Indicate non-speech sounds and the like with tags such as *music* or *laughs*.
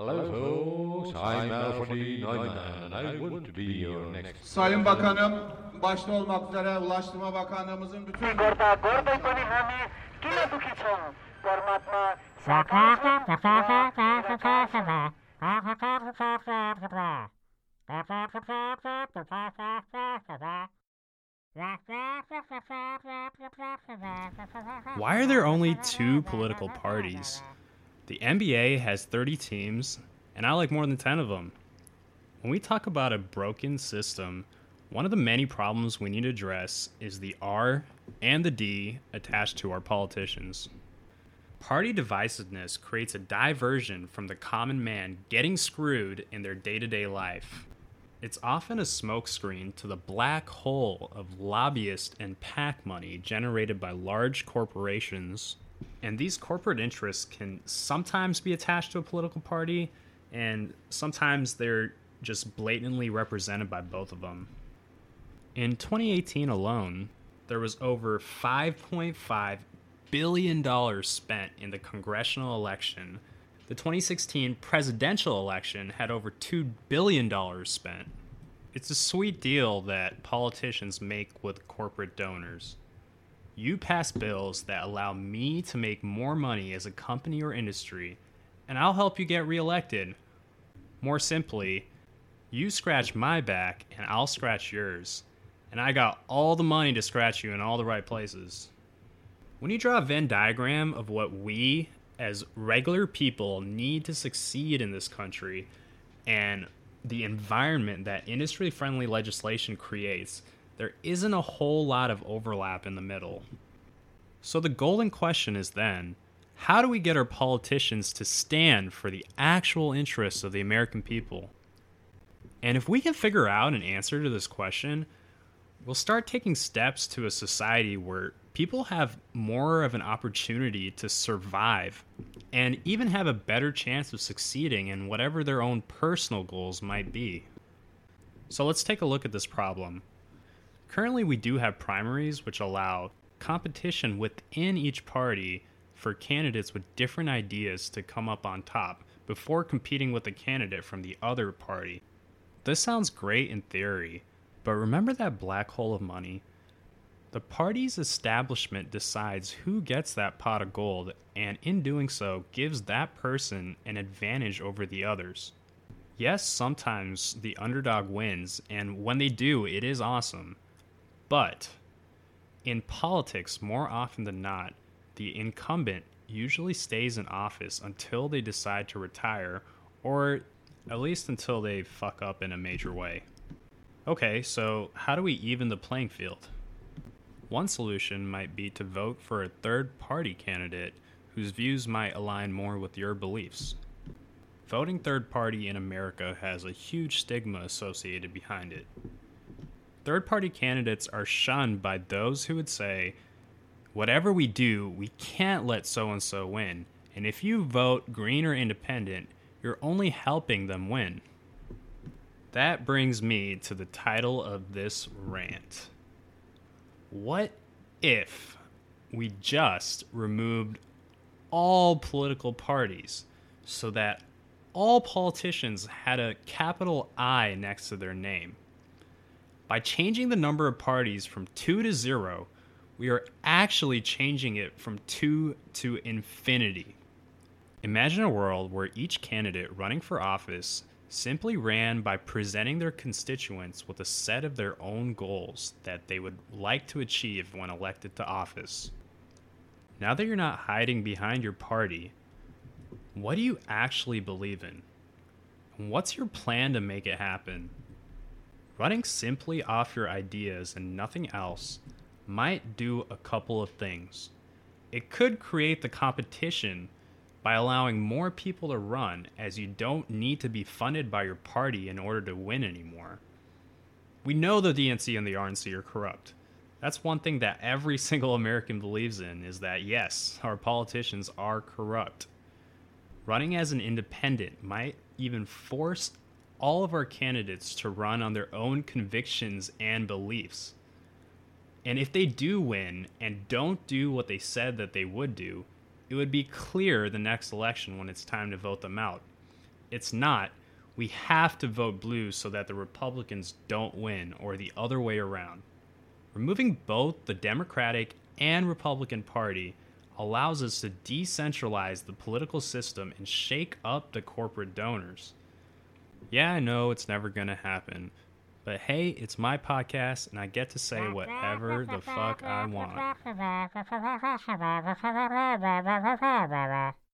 Hello folks, I'm Neumann. And I want to be your next... Sayın Bakanım, başta olmak üzere Ulaştırma Bakanlığımızın bütün... Gorda, gorda ikoni hami, kila dukhi chon, why are there only two political parties? The NBA has 30 teams, and I like more than 10 of them. When we talk about a broken system, one of the many problems we need to address is the R and the D attached to our politicians. Party divisiveness creates a diversion from the common man getting screwed in their day to day life. It's often a smokescreen to the black hole of lobbyist and PAC money generated by large corporations. And these corporate interests can sometimes be attached to a political party, and sometimes they're just blatantly represented by both of them. In 2018 alone, there was over $5.5 billion spent in the congressional election. The 2016 presidential election had over $2 billion spent. It's a sweet deal that politicians make with corporate donors. You pass bills that allow me to make more money as a company or industry, and I'll help you get reelected. More simply, you scratch my back and I'll scratch yours. And I got all the money to scratch you in all the right places. When you draw a Venn diagram of what we as regular people need to succeed in this country and the environment that industry friendly legislation creates, there isn't a whole lot of overlap in the middle. So the golden question is then how do we get our politicians to stand for the actual interests of the American people? And if we can figure out an answer to this question, we'll start taking steps to a society where people have more of an opportunity to survive and even have a better chance of succeeding in whatever their own personal goals might be. So let's take a look at this problem. Currently, we do have primaries which allow competition within each party for candidates with different ideas to come up on top before competing with a candidate from the other party. This sounds great in theory, but remember that black hole of money? The party's establishment decides who gets that pot of gold, and in doing so, gives that person an advantage over the others. Yes, sometimes the underdog wins, and when they do, it is awesome. But in politics, more often than not, the incumbent usually stays in office until they decide to retire, or at least until they fuck up in a major way. Okay, so how do we even the playing field? One solution might be to vote for a third party candidate whose views might align more with your beliefs. Voting third party in America has a huge stigma associated behind it. Third party candidates are shunned by those who would say, whatever we do, we can't let so and so win, and if you vote green or independent, you're only helping them win. That brings me to the title of this rant. What if we just removed all political parties so that all politicians had a capital I next to their name? By changing the number of parties from 2 to 0, we are actually changing it from 2 to infinity. Imagine a world where each candidate running for office simply ran by presenting their constituents with a set of their own goals that they would like to achieve when elected to office. Now that you're not hiding behind your party, what do you actually believe in? What's your plan to make it happen? Running simply off your ideas and nothing else might do a couple of things. It could create the competition by allowing more people to run, as you don't need to be funded by your party in order to win anymore. We know the DNC and the RNC are corrupt. That's one thing that every *laughs* single American believes in is that yes, our politicians are corrupt. Running as an independent might even force all of our candidates to run on their own convictions and beliefs. And if they do win and don't do what they said that they would do, it would be clear the next election when it's time to vote them out. It's not. We have to vote blue so that the Republicans don't win, or the other way around. Removing both the Democratic and Republican Party allows us to decentralize the political system and shake up the corporate donors. Yeah, I know it's never going to happen, but hey, it's my podcast and I get to say whatever the fuck I want. *laughs*